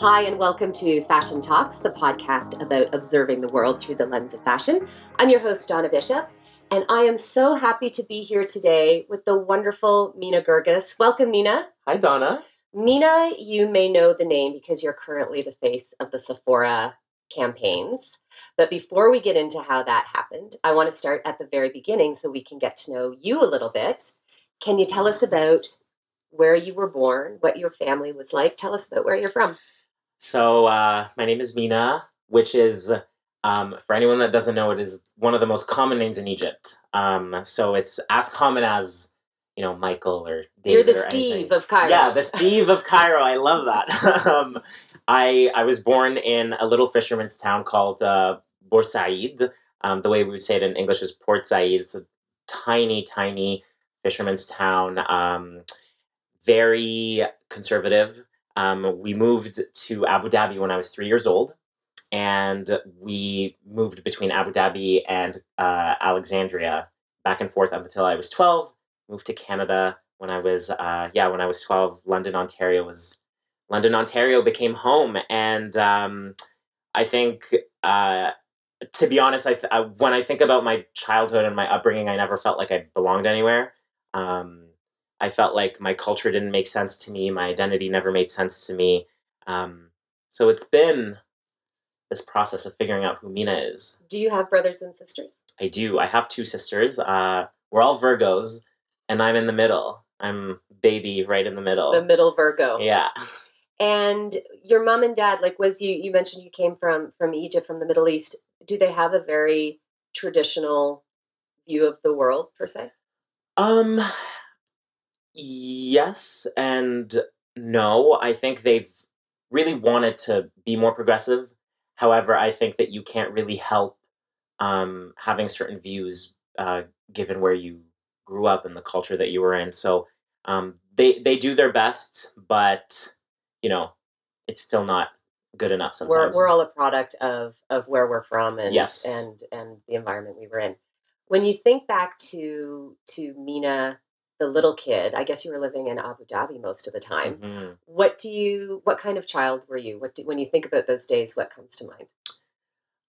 Hi, and welcome to Fashion Talks, the podcast about observing the world through the lens of fashion. I'm your host, Donna Bishop, and I am so happy to be here today with the wonderful Mina Gurgis. Welcome, Mina. Hi, Donna. Mina, you may know the name because you're currently the face of the Sephora campaigns. But before we get into how that happened, I want to start at the very beginning so we can get to know you a little bit. Can you tell us about where you were born, what your family was like? Tell us about where you're from. So, uh, my name is Mina, which is, um, for anyone that doesn't know, it is one of the most common names in Egypt. Um, so, it's as common as, you know, Michael or David. You're the or Steve anything. of Cairo. Yeah, the Steve of Cairo. I love that. um, I, I was born in a little fisherman's town called uh, Boursaid. Um, the way we would say it in English is Port Said. It's a tiny, tiny fisherman's town. Um, very conservative. Um, we moved to Abu Dhabi when I was three years old, and we moved between Abu Dhabi and uh, Alexandria back and forth up until I was 12. Moved to Canada when I was, uh, yeah, when I was 12. London, Ontario was, London, Ontario became home. And um, I think, uh, to be honest, I, th- I, when I think about my childhood and my upbringing, I never felt like I belonged anywhere. Um, I felt like my culture didn't make sense to me. My identity never made sense to me. Um, so it's been this process of figuring out who Mina is. Do you have brothers and sisters? I do. I have two sisters. Uh, we're all Virgos, and I'm in the middle. I'm baby right in the middle. The middle Virgo. yeah. And your mom and dad, like was you you mentioned you came from from Egypt, from the Middle East. Do they have a very traditional view of the world per se? Um. Yes and no. I think they've really wanted to be more progressive. However, I think that you can't really help um, having certain views uh, given where you grew up and the culture that you were in. So um, they they do their best, but you know, it's still not good enough We're sometimes. we're all a product of of where we're from and Yes. and and the environment we were in. When you think back to to Mina, the little kid, I guess you were living in Abu Dhabi most of the time. Mhm. What do you? What kind of child were you? What do, when you think about those days? What comes to mind?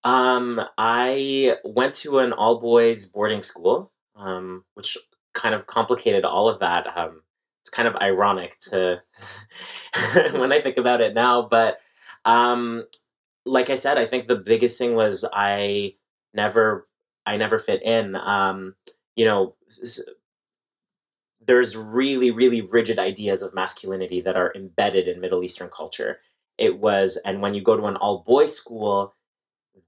Um, I went to an all boys boarding school, um, which kind of complicated all of that. Um, it's kind of ironic to when I think about it now, but um, like I said, I think the biggest thing was I never, I never fit in. Um, you know, there's really, really rigid ideas of masculinity that are embedded in Middle Eastern culture. It was, and when you go to an all boys school,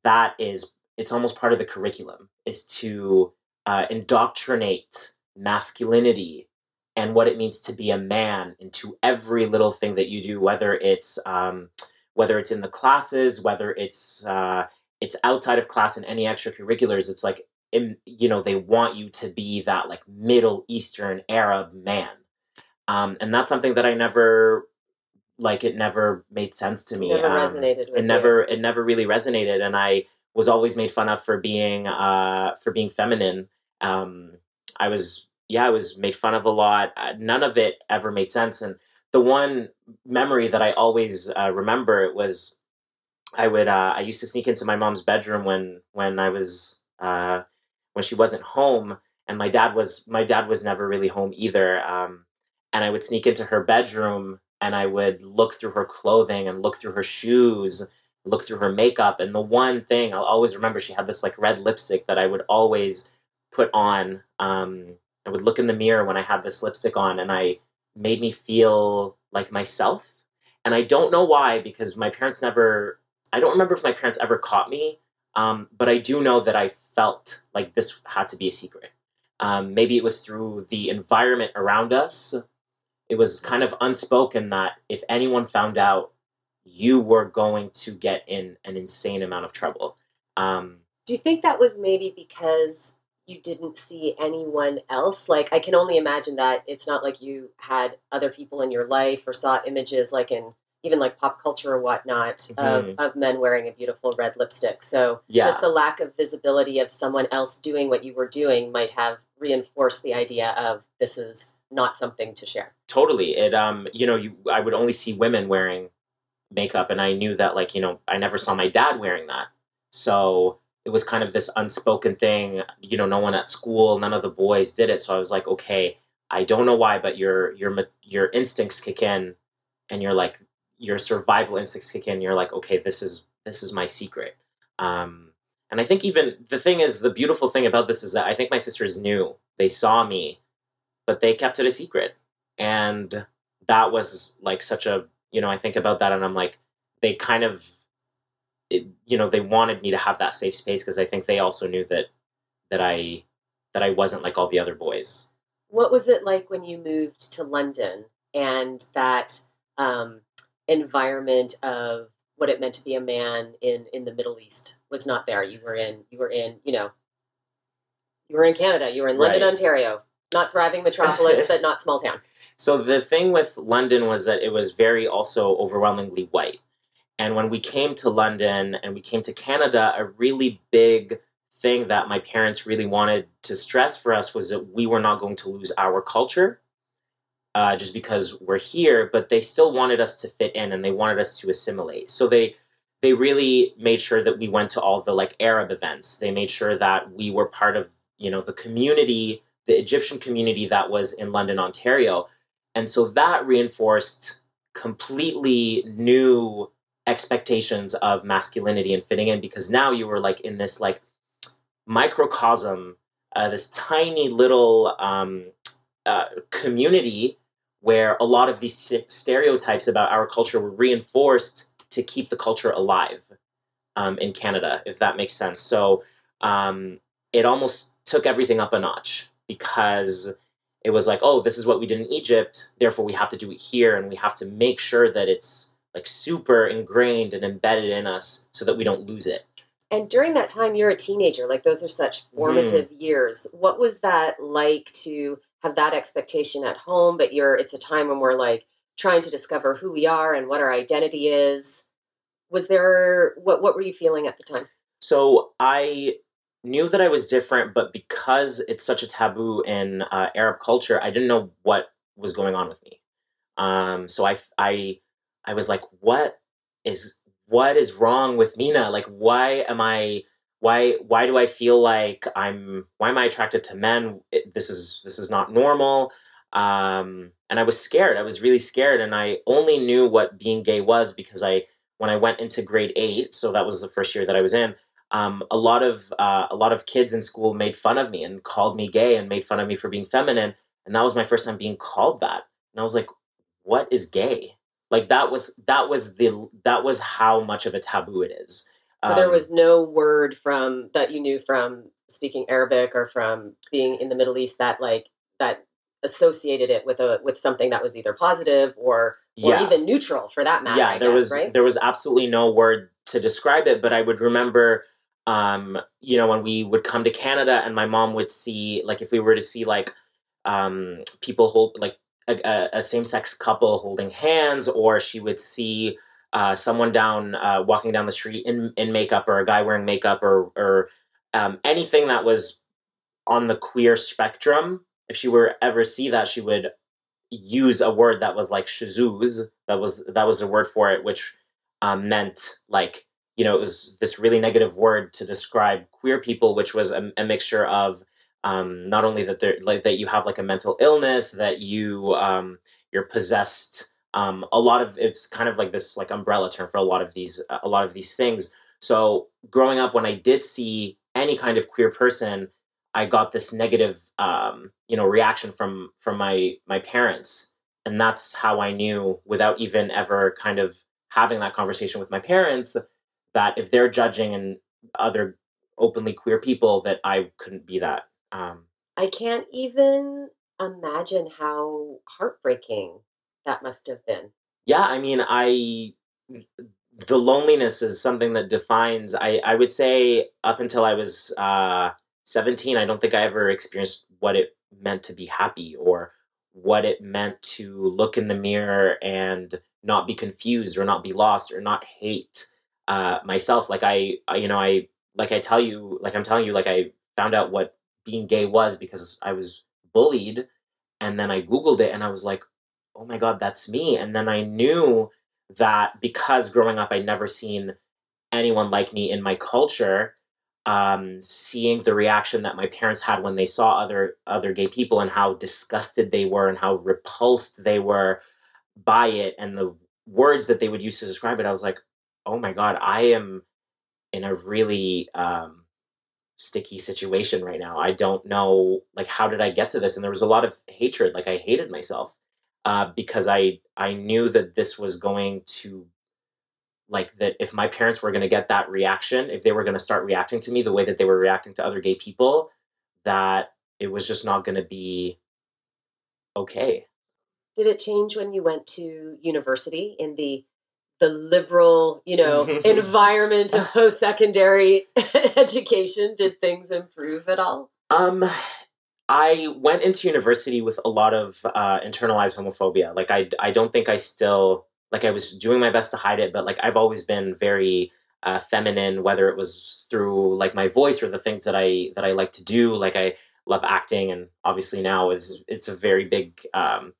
that is it's almost part of the curriculum is to uh, indoctrinate masculinity and what it means to be a man into every little thing that you do whether it's um, whether it's in the classes whether it's uh, it's outside of class in any extracurriculars it's like you know they want you to be that like middle eastern arab man. Um, and that's something that i never like it never made sense to me Never um, resonated with it you. never it never really resonated and i was always made fun of for being uh for being feminine. Um i was yeah i was made fun of a lot. Uh, none of it ever made sense and the one memory that i always uh, remember it was i would uh, i used to sneak into my mom's bedroom when when i was uh when she wasn't home and my dad was my dad was never really home either um and i would sneak into her bedroom and i would look through her clothing and look through her shoes look through her makeup and the one thing i'll always remember she had this like red lipstick that i would always put on um, i would look in the mirror when i had this lipstick on and i made me feel like myself and i don't know why because my parents never i don't remember if my parents ever caught me um, but i do know that i felt like this had to be a secret um, maybe it was through the environment around us it was kind of unspoken that if anyone found out you were going to get in an insane amount of trouble. Um, Do you think that was maybe because you didn't see anyone else? Like, I can only imagine that it's not like you had other people in your life or saw images like in even like pop culture or whatnot of, Mhm. of men wearing a beautiful red lipstick. So Yeah. just the lack of visibility of someone else doing what you were doing might have reinforced the idea of this is not something to share. totally. It um, you know, you I would only see women wearing makeup and I knew that like, you know, I never saw my dad wearing that. So it was kind of this unspoken thing, you know, no one at school, none of the boys did it. So I was like, okay, I don't know why, but your your your instincts kick in and you're like your survival instincts kick in, you're like, okay, this is this is my secret. Um and I think even the thing is, the beautiful thing about this is that I think my sisters knew. They saw me, but they kept it a secret. And that was like such a, you know, I think about that and I'm like, they kind of, it, you know, they wanted me to have that safe space because I think they also knew that, that I, that I wasn't like all the other boys. What was it like when you moved to London and that um, environment of what it meant to be a man in in the Middle East was not there. You were in you were in you know you were in Canada. You were in London, right. Ontario, not thriving metropolis, but not small town. So the thing with London was that it was very also overwhelmingly white. And when we came to London and we came to Canada, a really big thing that my parents really wanted to stress for us was that we were not going to lose our culture uh, just because we're here, but they still wanted us to fit in and they wanted us to assimilate. So they they really made sure that we went to all the like Arab events. They made sure that we were part of you know the community, the Egyptian community that was in London, Ontario, and so that reinforced completely new expectations of masculinity and fitting in because now you were like in this like microcosm, uh, this tiny little um, uh, community where a lot of these stereotypes about our culture were reinforced to keep the culture alive um, in Canada, if that makes sense. So um, it almost took everything up a notch because it was like, oh, this is what we did in Egypt, therefore we have to do it here, and we have to make sure that it's like super ingrained and embedded in us so that we don't lose it. And during that time, you're a teenager. Like those are such mm-hmm. formative mm. years. What was that like to have that expectation at home, but you're it's a time when we're like trying to discover who we are and what our identity is. Was there what what were you feeling at the time? So I knew that I was different, but because it's such a taboo in uh, Arab culture, I didn't know what was going on with me. Um, so I, I, I was like, what is what is wrong with Mina? Like, why am I why why do I feel like I'm why am I attracted to men? This is this is not normal. Um, and I was scared. I was really scared, and I only knew what being gay was because I when I went into grade eight, so that was the first year that I was in. Um, a lot of uh, a lot of kids in school made fun of me and called me gay and made fun of me for being feminine, and that was my first time being called that. And I was like, "What is gay?" Like that was that was the that was how much of a taboo it is. So um, there was no word from that you knew from speaking Arabic or from being in the Middle East that like that associated it with a with something that was either positive or or yeah. even neutral for that matter. Yeah, I there guess, was right? there was absolutely no word to describe it, but I would remember um, you know, when we would come to Canada and my mom would see like if we were to see like um people hold like a, a same sex couple holding hands or she would see uh, someone down uh, walking down the street in, in makeup or a guy wearing makeup or, or um, anything that was on the queer spectrum if she were ever see that she would use a word that was like shazooz that was that was the word for it which um, meant like you know it was this really negative word to describe queer people which was a, a mixture of um, not only that they're like that you have like a mental illness that you um, you're possessed um, a lot of it's kind of like this like umbrella term for a lot of these a lot of these things. So growing up when i did see any kind of queer person i got this negative um, you know reaction from from my my parents. And that's how i knew without even ever kind of having that conversation with my parents that if they're judging and other openly queer people that i couldn't be that um, i can't even imagine how heartbreaking that must have been. Yeah, I mean, I the loneliness is something that defines. I I would say up until I was uh, seventeen, I don't think I ever experienced what it meant to be happy or what it meant to look in the mirror and not be confused or not be lost or not hate uh, myself. Like I, I, you know, I like I tell you, like I'm telling you, like I found out what being gay was because I was bullied, and then I googled it and I was like, oh my god that's me and then i knew that because growing up I'd never seen anyone like me in my culture, um, seeing the reaction that my parents had when they saw other other gay people and how disgusted they were and how repulsed they were by it and the words that they would use to describe it, I was like, oh my god, I am in a really um, sticky situation right now. I don't know, like, how did I get to this? And there was a lot of hatred. Like, I hated myself uh, because I I knew that this was going to like that if my parents were going to get that reaction if they were going to start reacting to me the way that they were reacting to other gay people that it was just not going to be okay. Did it change when you went to university in the the liberal you know environment of post-secondary education? Did things improve at all? Um I went into university with a lot of uh, internalized homophobia. Like I, I don't think I still like I was doing my best to hide it, but like I've always been very uh, feminine, whether it was through like my voice or the things that I that I like to do. Like I love acting, and obviously now is it's a very big, um,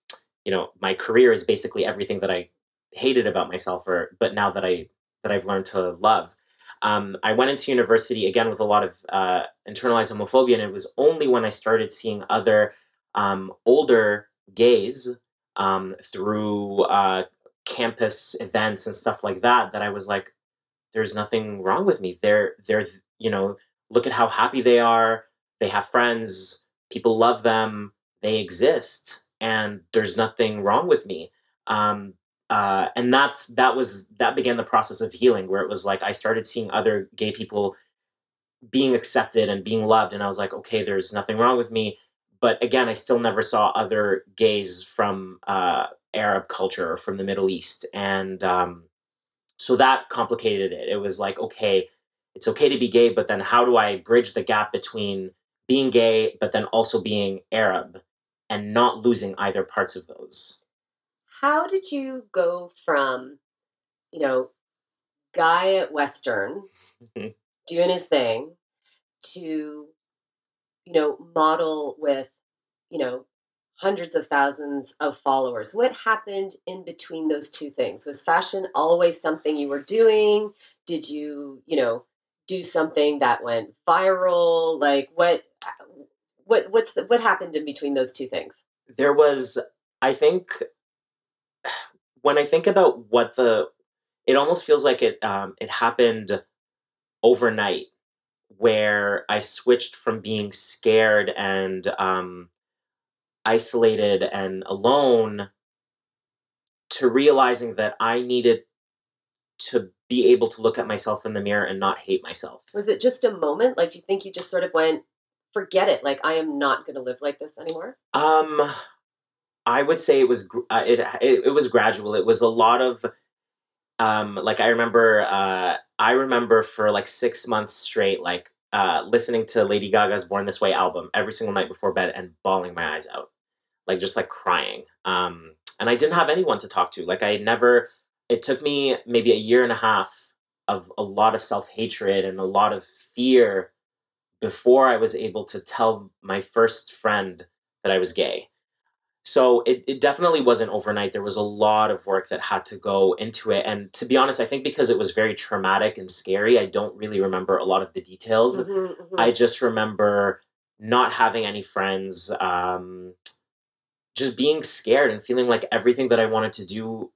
you know, my career is basically everything that I hated about myself, or but now that I that I've learned to love. Um, I went into university again with a lot of uh, internalized homophobia, and it was only when I started seeing other um, older gays um, through uh, campus events and stuff like that that I was like, there's nothing wrong with me. They're they're you know, look at how happy they are. They have friends. People love them. They exist, and there's nothing wrong with me. Uh, and that's that was that began the process of healing, where it was like I started seeing other gay people being accepted and being loved, and I was like, okay, there's nothing wrong with me. But again, I still never saw other gays from uh, Arab culture from the Middle East. And um, so that complicated it. It was like, okay, it's okay to be gay, but then how do I bridge the gap between being gay, but then also being Arab and not losing either parts of those? How did you go from, you know, guy at Western mm-hmm. doing his thing to, you know, model with, you know, hundreds of thousands of followers. What happened in between those two things? Was fashion always something you were doing? Did you, you know, do something that went viral? Like what what what's the, what happened in between those two things? There was I think when I think about what the it almost feels like it um it happened overnight where I switched from being scared and um isolated and alone to realizing that I needed to be able to look at myself in the mirror and not hate myself. Was it just a moment? Like, do you think you just sort of went, forget it? Like, I am not going to live like this anymore? Um, I would say it was, uh, it, it, it was gradual. It was a lot of, um, like, I remember, uh, I remember for like six months straight, like, uh, listening to Lady Gaga's Born This Way album every single night before bed and bawling my eyes out, like just like crying. Um, and I didn't have anyone to talk to. Like I never. It took me maybe a year and a half of a lot of self hatred and a lot of fear before I was able to tell my first friend that I was gay so it, it definitely wasn't overnight. There was a lot of work that had to go into it. And to be honest i think because it was very traumatic and scary i don't really remember a lot of the details. Mm-hmm, mm-hmm. i just remember not having any friends um, just being scared and feeling like everything that i wanted to do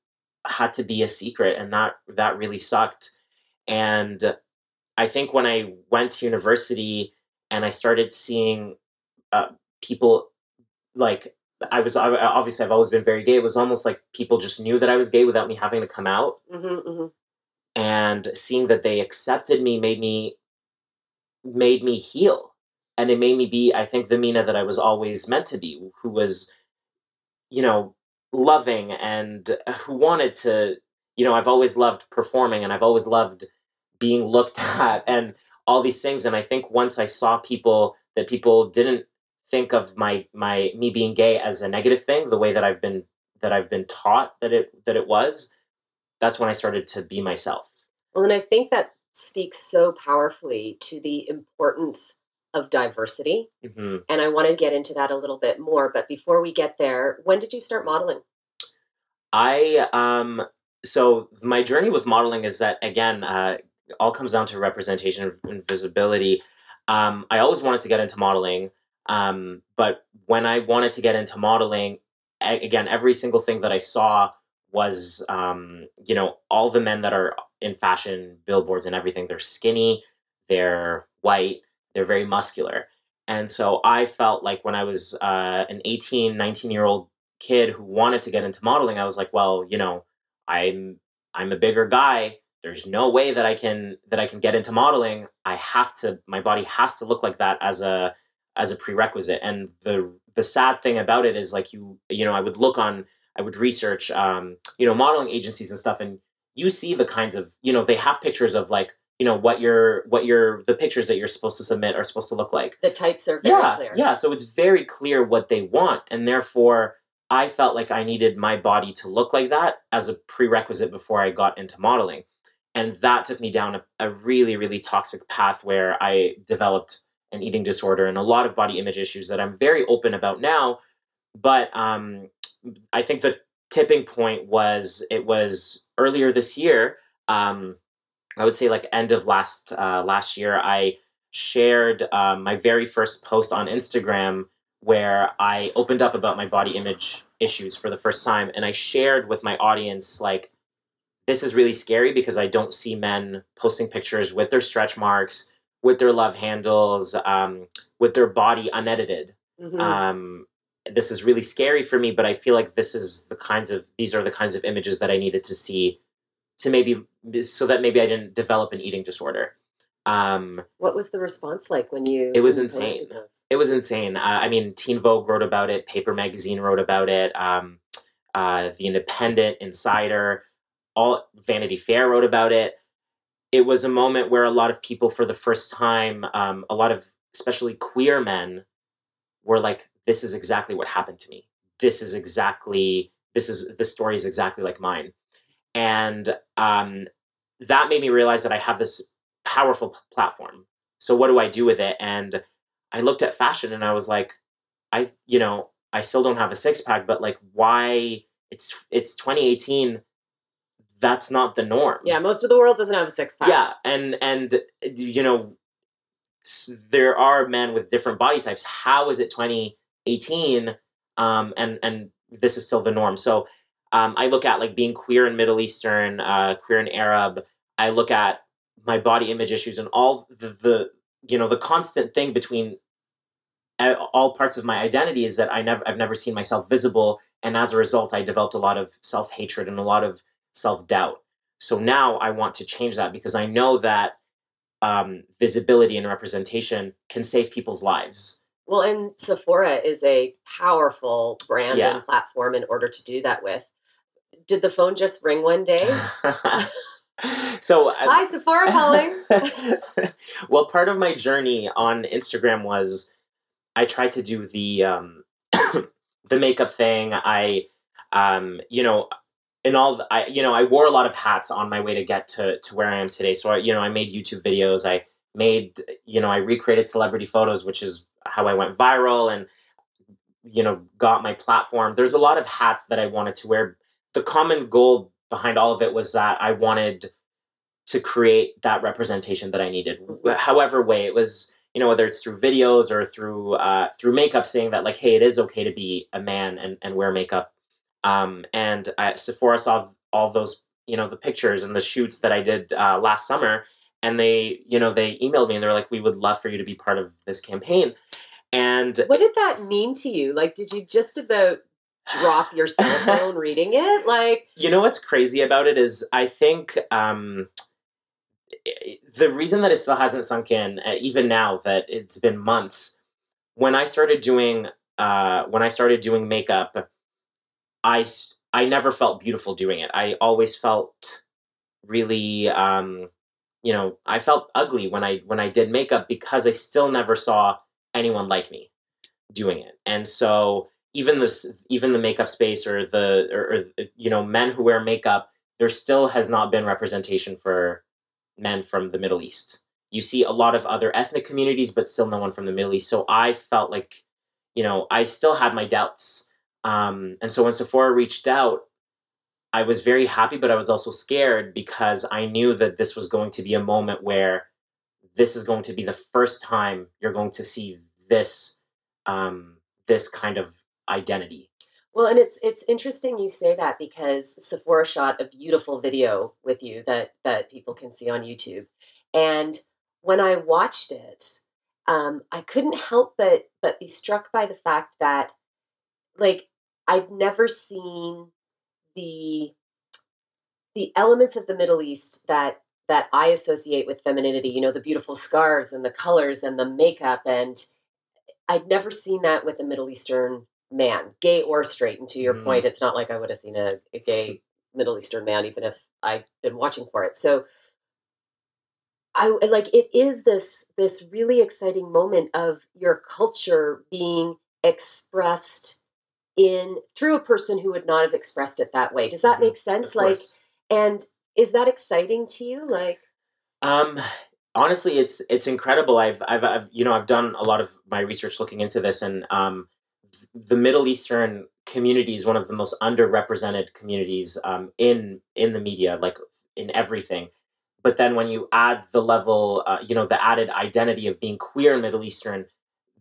had to be a secret and that that really sucked. And i think when i went to university and i started seeing uh, people like I was obviously I've always been very gay. It was almost like people just knew that I was gay without me having to come out. Mm-hmm, mm-hmm. And seeing that they accepted me made me made me heal, and it made me be I think the Mina that I was always meant to be, who was, you know, loving and who wanted to. You know, I've always loved performing, and I've always loved being looked at, and all these things. And I think once I saw people that people didn't think of my my me being gay as a negative thing the way that I've been that I've been taught that it that it was that's when I started to be myself. Well, and I think that speaks so powerfully to the importance of diversity. Mm-hmm. And I want to get into that a little bit more. But before we get there, when did you start modeling? I um so my journey with modeling is that again, uh, all comes down to representation and visibility. Um, I always wanted to get into modeling, um, but when I wanted to get into modeling, again, every single thing that I saw was, um, you know, all the men that are in fashion billboards and everything. They're skinny, they're white, they're very muscular. And so I felt like when I was uh, an 18, 19 year old kid who wanted to get into modeling, I was like, well, you know, I'm I'm a bigger guy. There's no way that I can that I can get into modeling. I have to my body has to look like that as a as a prerequisite. And the the sad thing about it is like you you know, I would look on I would research um, you know, modeling agencies and stuff and you see the kinds of, you know, they have pictures of like you know what your what your the pictures that you're supposed to submit are supposed to look like. The types are very yeah clear. yeah so it's very clear what they want and therefore i felt like i needed my body to look like that as a prerequisite before i got into modeling. And that took me down a, a really really toxic path where i developed an eating disorder and a lot of body image issues that i'm very open about now but um, i think the tipping point was it was earlier this year um, I would say like end of last uh, last year, I shared um, my very first post on Instagram where I opened up about my body image issues for the first time, and I shared with my audience like this is really scary because I don't see men posting pictures with their stretch marks, with their love handles, um, with their body unedited. Mhm. Um, this is really scary for me, but I feel like this is the kinds of these are the kinds of images that I needed to see to maybe so that maybe I didn't develop an eating disorder. Um, what was the response like when you It was when you posted insane. it was insane. Uh, I mean, Teen Vogue wrote about it, Paper Magazine wrote about it, um, uh, The Independent, Insider, all Vanity Fair wrote about it. It was a moment where a lot of people, for the first time, um, a lot of especially queer men, were like, "This is exactly what happened to me. This is exactly this is this story is exactly like mine." and um, that made me realize that I have this powerful p- platform. So what do I do with it? And I looked at fashion and I was like, I you know I still don't have a six pack, but like why? It's it's 2018. That's not the norm. Yeah, most of the world doesn't have a six pack. Yeah, and and you know there are men with different body types. How is it 2018? Um, and and this is still the norm. So um, I look at like being queer and Middle Eastern, uh, queer and Arab. I look at my body image issues and all the, the you know the constant thing between all parts of my identity is that I never I've never seen myself visible, and as a result, I developed a lot of self hatred and a lot of self doubt. So now I want to change that because I know that um, visibility and representation can save people's lives. Well, and Sephora is a powerful brand Yeah. and platform in order to do that with. Did the phone just ring one day? so uh, Hi, Sephora calling. well, part of my journey on Instagram was I tried to do the um, the makeup thing. I, um, you know, in all, the, I, you know, I wore a lot of hats on my way to get to to where I am today. So, I, you know, I made YouTube videos. I made, you know, I recreated celebrity photos, which is how I went viral and, you know, got my platform. There's a lot of hats that I wanted to wear. The common goal behind all of it was that I wanted to create that representation that I needed, however way it was. You know, whether it's through videos or through uh, through makeup, saying that like, hey, it is okay to be a man and, and wear makeup. Um, and uh, Sephora saw all those, you know, the pictures and the shoots that I did uh, last summer, and they, you know, they emailed me and they're like, we would love for you to be part of this campaign. And what did that mean to you? Like, did you just about drop your cell phone reading it? Like, You know what's crazy about it is I think um, the reason that it still hasn't sunk in, uh, even now that it's been months, when I started doing uh, when I started doing makeup, I I never felt beautiful doing it. I always felt really um, you know I felt ugly when I when I did makeup because I still never saw anyone like me doing it, and so even this even the makeup space or the or, or you know men who wear makeup there still has not been representation for men from the middle east. You see a lot of other ethnic communities but still no one from the middle east. So i felt like you know i still had my doubts um, and so when sephora reached out I was very happy, but I was also scared because I knew that this was going to be a moment where this is going to be the first time you're going to see this um, this kind of identity. Well, and it's it's interesting you say that because Sephora shot a beautiful video with you that that people can see on YouTube, and when I watched it, um, I couldn't help but but be struck by the fact that, like, I'd never seen the the elements of the Middle East that that I associate with femininity. You know, the beautiful scarves and the colors and the makeup, and I'd never seen that with a Middle Eastern man, gay or straight. And to your mm. point, it's not like I would have seen a, a gay Middle Eastern man, even if I've been watching for it. So I like it is this this really exciting moment of your culture being expressed in through a person who would not have expressed it that way. Does that mm-hmm. make sense? Like and is that exciting to you? Like um honestly it's it's incredible. I've I've I've you know I've done a lot of my research looking into this and um the Middle Eastern community is one of the most underrepresented communities um, in in the media, like in everything. But then when you add the level, uh, you know, the added identity of being queer in Middle Eastern,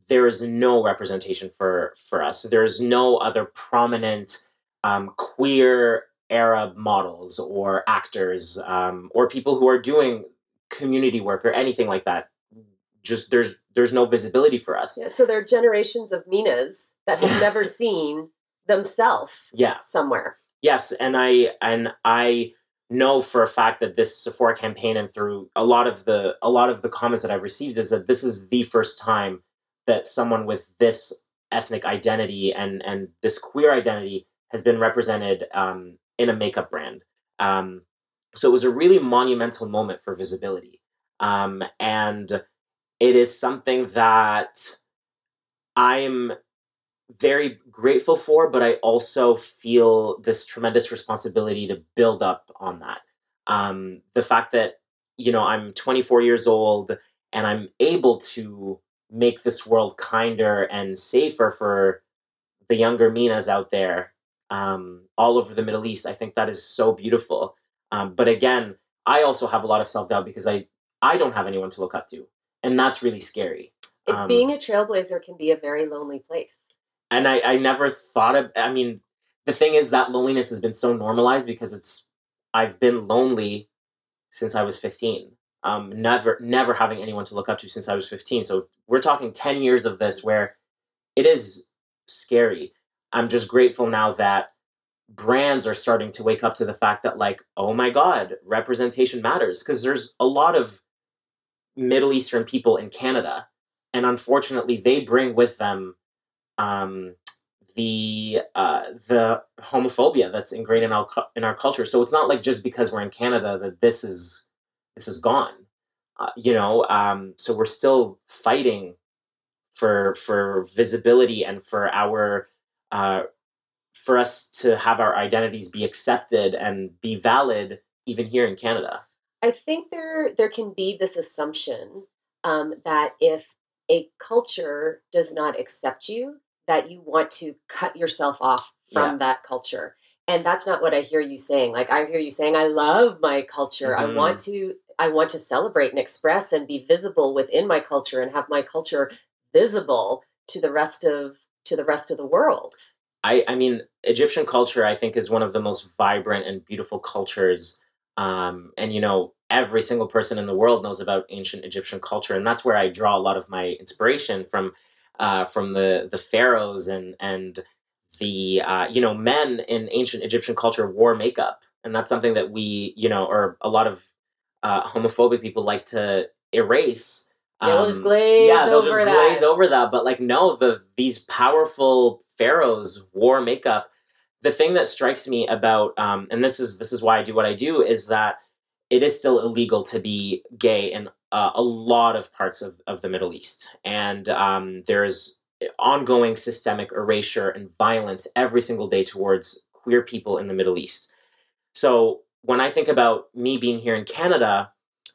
there is no representation for for us. There is no other prominent um, queer Arab models or actors um, or people who are doing community work or anything like that. Just there's there's no visibility for us. Yeah, so there are generations of Minas that have never seen themselves. Yeah, somewhere. Yes, and I and I know for a fact that this Sephora campaign and through a lot of the a lot of the comments that I've received is that this is the first time that someone with this ethnic identity and and this queer identity has been represented um, in a makeup brand. Um, so it was a really monumental moment for visibility, um, and it is something that I'm very grateful for, but I also feel this tremendous responsibility to build up on that. Um, the fact that, you know, I'm 24 years old and I'm able to make this world kinder and safer for the younger Minas out there um, all over the Middle East. I think that is so beautiful. Um, but again, I also have a lot of self doubt because I I don't have anyone to look up to, and that's really scary. Um, being a trailblazer can be a very lonely place and I, I never thought of i mean the thing is that loneliness has been so normalized because it's i've been lonely since i was 15 um never never having anyone to look up to since i was 15 so we're talking 10 years of this where it is scary i'm just grateful now that brands are starting to wake up to the fact that like oh my god representation matters because there's a lot of middle eastern people in canada and unfortunately they bring with them um, the uh, the homophobia that's ingrained in our in our culture. So it's not like just because we're in Canada that this is this is gone. Uh, you know, um, so we're still fighting for for visibility and for our uh, for us to have our identities be accepted and be valid even here in Canada. I think there there can be this assumption um, that if a culture does not accept you, that you want to cut yourself off from yeah. that culture. And that's not what I hear you saying. Like I hear you saying I love my culture. Mm-hmm. I want to I want to celebrate and express and be visible within my culture and have my culture visible to the rest of to the rest of the world. I, I mean, Egyptian culture, I think, is one of the most vibrant and beautiful cultures. Um, and you know, every single person in the world knows about ancient Egyptian culture, and that's where I draw a lot of my inspiration from uh, from the the pharaohs and and the uh, you know men in ancient Egyptian culture wore makeup, and that's something that we you know or a lot of uh, homophobic people like to erase. Um, they'll just glaze yeah, they'll just glaze over that. But like, no, the these powerful pharaohs wore makeup. The thing that strikes me about, um, and this is this is why I do what I do, is that it is still illegal to be gay in uh, a lot of parts of, of the Middle East. And um, there's ongoing systemic erasure and violence every single day towards queer people in the Middle East. So when I think about me being here in Canada,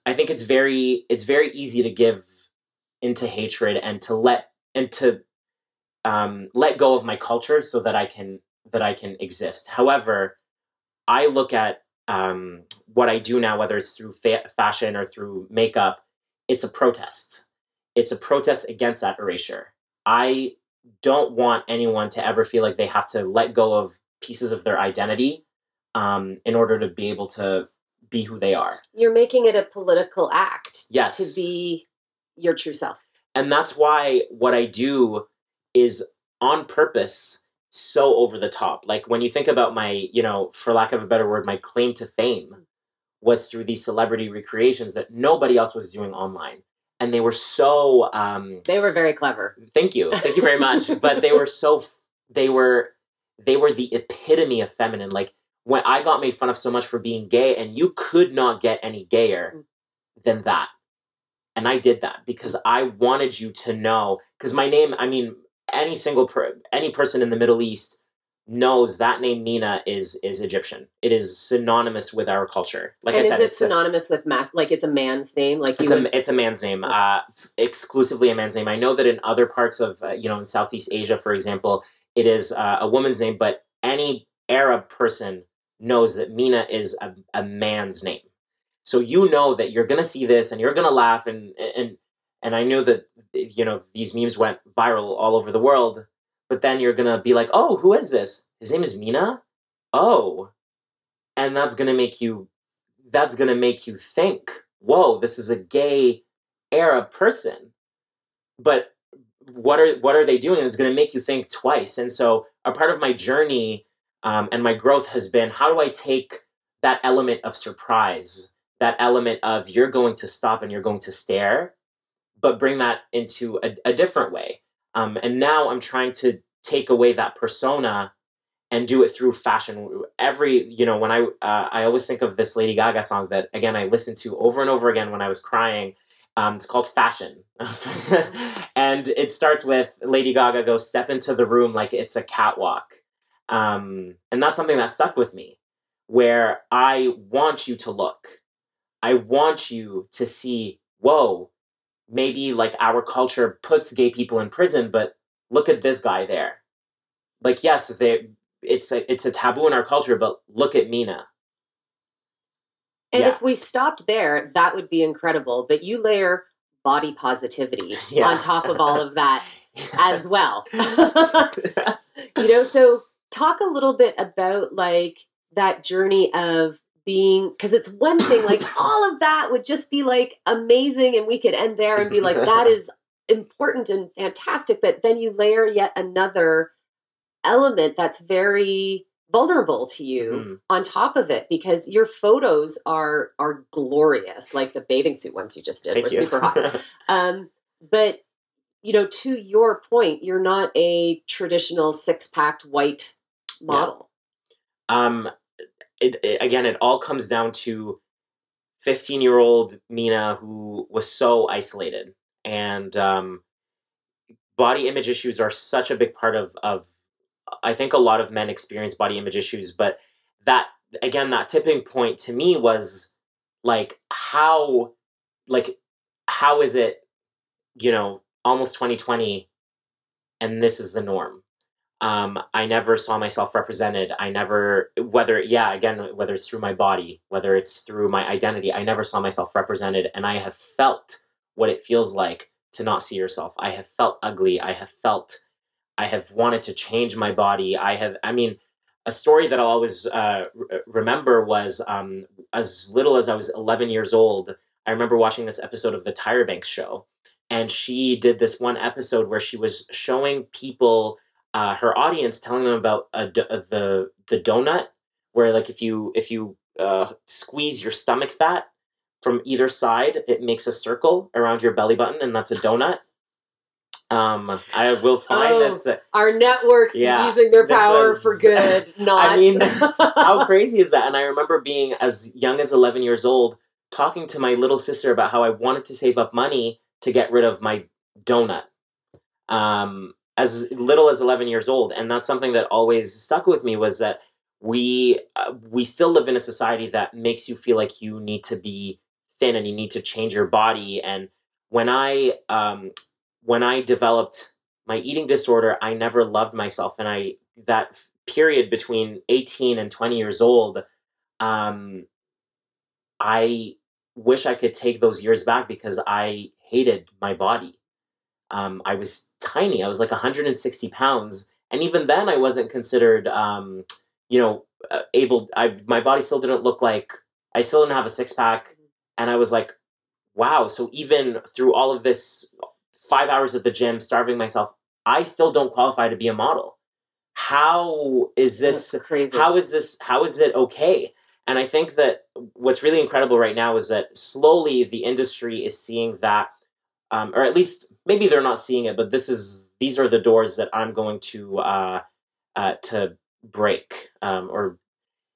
I think it's very it's very easy to give into hatred and to let and to um, let go of my culture so that I can that I can exist. However, I look at um, what I do now, whether it's through fa- fashion or through makeup, it's a protest. It's a protest against that erasure. I don't want anyone to ever feel like they have to let go of pieces of their identity um, in order to be able to be who they are. You're making it a political act Yes. to be your true self. and that's why what I do is on purpose so over the top. Like when you think about my, you know, for lack of a better word, my claim to fame was through these celebrity recreations that nobody else was doing online. And they were so um They were very clever. thank you. Thank you very much. but they were so they were they were the epitome of feminine. Like when I got made fun of so much for being gay and you could not get any gayer than that. And I did that because I wanted you to know because my name, I mean, any single per, any person in the Middle East knows that name Mina is is Egyptian. It is synonymous with our culture. Like and I said, is it it's a- synonymous with mass? Like it's a man's name? Like you it's would, a, it's a man's name, uh, exclusively a man's name. I know that in other parts of, uh, you know, in Southeast Asia, for example, it is uh, a woman's name, but any Arab person knows that Mina is a, a man's name. So you know that you're to see this and you're to laugh. And, and, and I knew that, you know, these memes went viral all over the world, but then you're to be like, oh, who is this? His name is Mina? Oh. And that's to make you, that's to make you think, whoa, this is a gay Arab person. But what are what are they doing? It's to make you think twice. And so a part of my journey um, and my growth has been how do I take that element of surprise, that element of you're going to stop and you're going to stare, but bring that into a, a different way. Um, and now I'm trying to take away that persona and do it through fashion. Every you know when I uh, I always think of this Lady Gaga song that again I listened to over and over again when I was crying. Um, it's called Fashion, and it starts with Lady Gaga goes step into the room like it's a catwalk, um, and that's something that stuck with me. Where I want you to look, I want you to see. Whoa, maybe like our culture puts gay people in prison, but look at this guy there. Like yes, they it's a it's a taboo in our culture, but look at Mina. and yeah. if we stopped there, that would be incredible. But you layer body positivity Yeah. on top of all of that as well. you know, so talk a little bit about like that journey of being because it's one thing like all of that would just be like amazing and we could end there and be like that is important and fantastic but then you layer yet another element that's very vulnerable to you Mhm. on top of it because your photos are are glorious like the bathing suit ones you just did Thank were you. super hot um, but you know, to your point, you're not a traditional six-packed white model. um, it, it- again, it all comes down to 15 year old Mina who was so isolated. And um, body image issues are such a big part of, of, I think a lot of men experience body image issues, but that, again, that tipping point to me was like, how, like, how is it, you know, almost 2020 and this is the norm? Um, I never saw myself represented. I never, whether, yeah, again, whether it's through my body, whether it's through my identity, I never saw myself represented. And I have felt what it feels like to not see yourself. I have felt ugly. I have felt, I have wanted to change my body. I have, I mean, a story that I'll always uh, re- remember was um, as little as I was 11 years old. I remember watching this episode of the Tyra Banks show. And she did this one episode where she was showing people uh, her audience telling them about a uh, the the donut where like if you if you uh, squeeze your stomach fat from either side it makes a circle around your belly button and that's a donut um i will find Oh, this Our networks Yeah, using their power was- for good, not. I mean, how crazy is that and i remember being as young as 11 years old talking to my little sister about how i wanted to save up money to get rid of my donut um, as little as 11 years old and that's something that always stuck with me was that we uh, we still live in a society that makes you feel like you need to be thin and you need to change your body and when i um, when i developed my eating disorder i never loved myself and i that period between 18 and 20 years old um, I wish I could take those years back because I hated my body. Um, I was tiny. I was like 160 pounds, and even then, I wasn't considered, um, you know, uh, able. I my body still didn't look like I still didn't have a six pack, and I was like, wow. So even through all of this, five hours at the gym, starving myself, I still don't qualify to be a model. How is this crazy? How is this? How is it okay? And I think that what's really incredible right now is that slowly the industry is seeing that, um, or at least maybe they're not seeing it, but this is these are the doors that I'm going to uh, uh, to break um, or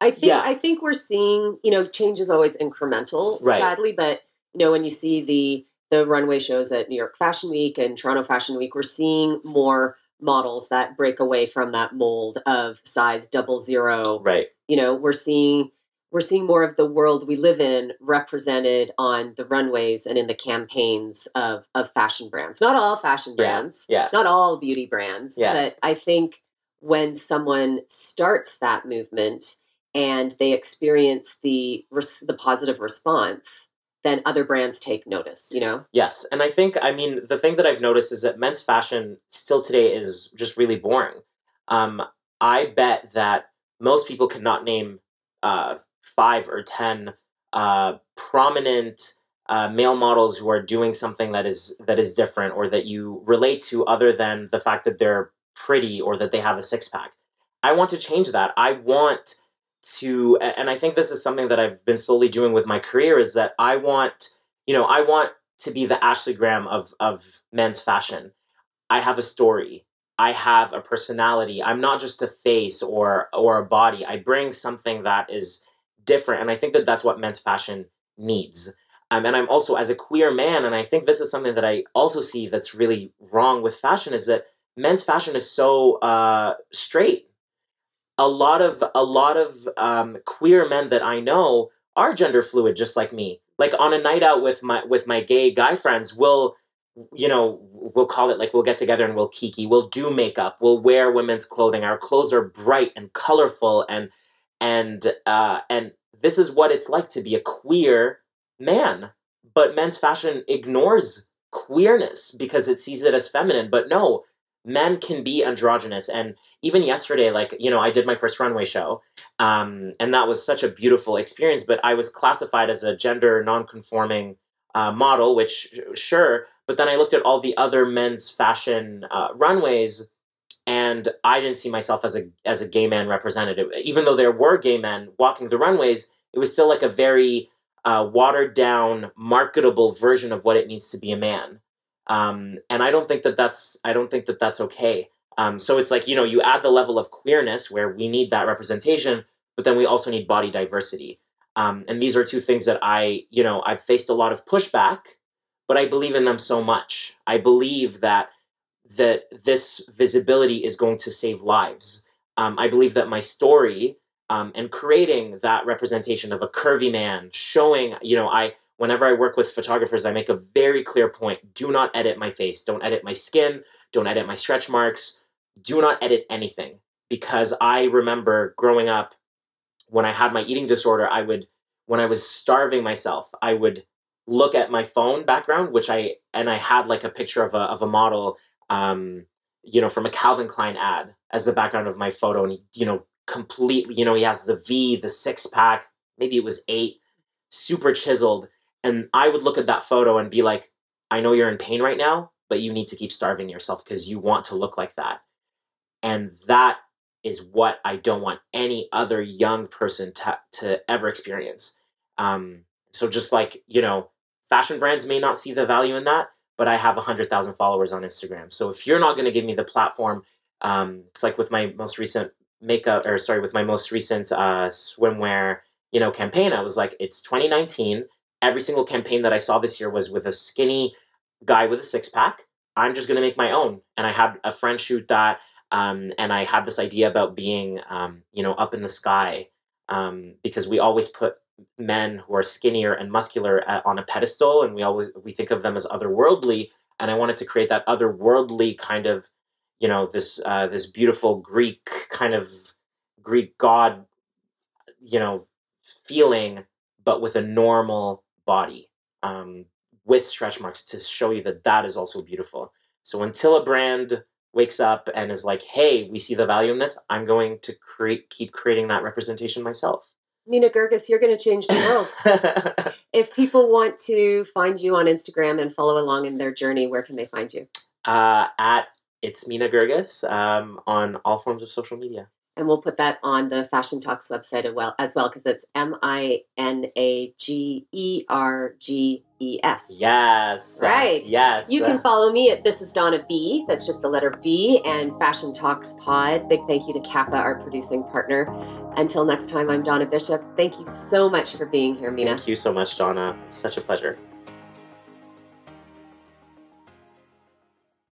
I think Yeah. I think we're seeing, you know, change is always incremental, Right. sadly, but you know, when you see the the runway shows at New York Fashion Week and Toronto Fashion Week, we're seeing more models that break away from that mold of size double zero. right. You know, we're seeing we're seeing more of the world we live in represented on the runways and in the campaigns of of fashion brands. Not all fashion brands, Yeah. not all beauty brands, Yeah. but I think when someone starts that movement and they experience the the positive response, then other brands take notice. You know, Yes, and I think I mean the thing that I've noticed is that men's fashion still today is just really boring. Um, I bet that most people could not name uh, five or ten uh, prominent uh, male models who are doing something that is that is different or that you relate to, other than the fact that they're pretty or that they have a six pack. I want to change that. I want to, and I think this is something that I've been slowly doing with my career. Is that I want, you know, I want to be the Ashley Graham of of men's fashion. I have a story. I have a personality. I'm not just a face or or a body. I bring something that is different, and I think that that's what men's fashion needs. Um, and I'm also as a queer man, and I think this is something that I also see that's really wrong with fashion is that men's fashion is so uh, straight. A lot of a lot of um, queer men that I know are gender fluid, just like me. Like on a night out with my with my gay guy friends, we'll you know we'll call it like we'll get together and we'll kiki. We'll do makeup. We'll wear women's clothing. Our clothes are bright and colorful and and uh, and this is what it's like to be a queer man. But men's fashion ignores queerness because it sees it as feminine. But no, men can be androgynous. And even yesterday, like, you know, I did my first runway show. Um, and that was such a beautiful experience. But I was classified as a gender non-conforming uh, model, which sure. But then I looked at all the other men's fashion uh, runways, and I didn't see myself as a as a gay man representative. Even though there were gay men walking the runways, it was still like a very uh, watered down, marketable version of what it means to be a man. Um, and I don't think that that's I don't think that that's okay. Um, so it's like you know you add the level of queerness where we need that representation, but then we also need body diversity. Um, and these are two things that I you know I've faced a lot of pushback, but I believe in them so much. I believe that that this visibility is going to save lives. Um, I believe that my story um, and creating that representation of a curvy man, showing, you know, I whenever I work with photographers, I make a very clear point: do not edit my face, don't edit my skin, don't edit my stretch marks, do not edit anything. Because I remember growing up, when I had my eating disorder, I would, when I was starving myself, I would look at my phone background, which I and I had like a picture of a of a model um, you know, from a Calvin Klein ad as the background of my photo. And he, you know, completely, you know, he has the V, the six pack, maybe it was eight, super chiseled. And I would look at that photo and be like, I know you're in pain right now, but you need to keep starving yourself because you want to look like that. And that is what I don't want any other young person to, to ever experience. Um, so just like, you know, fashion brands may not see the value in that, but I have 100,000 followers on Instagram. So if you're not going to give me the platform, um, it's like with my most recent makeup, or sorry, with my most recent uh, swimwear, you know, campaign, I was like, it's 2019. Every single campaign that I saw this year was with a skinny guy with a six pack. I'm just going to make my own. And I had a friend shoot that. Um, and I had this idea about being, um, you know, up in the sky um, because we always put men who are skinnier and muscular at, on a pedestal and we always we think of them as otherworldly and i wanted to create that otherworldly kind of you know this uh, this beautiful greek kind of greek god you know feeling, but with a normal body um, with stretch marks to show you that that is also beautiful. So until a brand wakes up and is like, "Hey, we see the value in this," I'm going to create, keep creating that representation myself. Mina Gerges, you're going to change the world. if people want to find you on Instagram and follow along in their journey, where can they find you? Uh, at it's Mina Gerges um, on all forms of social media and we'll put that on the Fashion Talks website as well as well because it's M I N A G E R G E S. Yes. Right. Yes. You can follow me at This is Donna B. That's just the letter B and Fashion Talks Pod. Big thank you to Kappa, our producing partner. Until next time, I'm Donna Bishop. Thank you so much for being here, Mina. Thank you so much, Donna. Such a pleasure.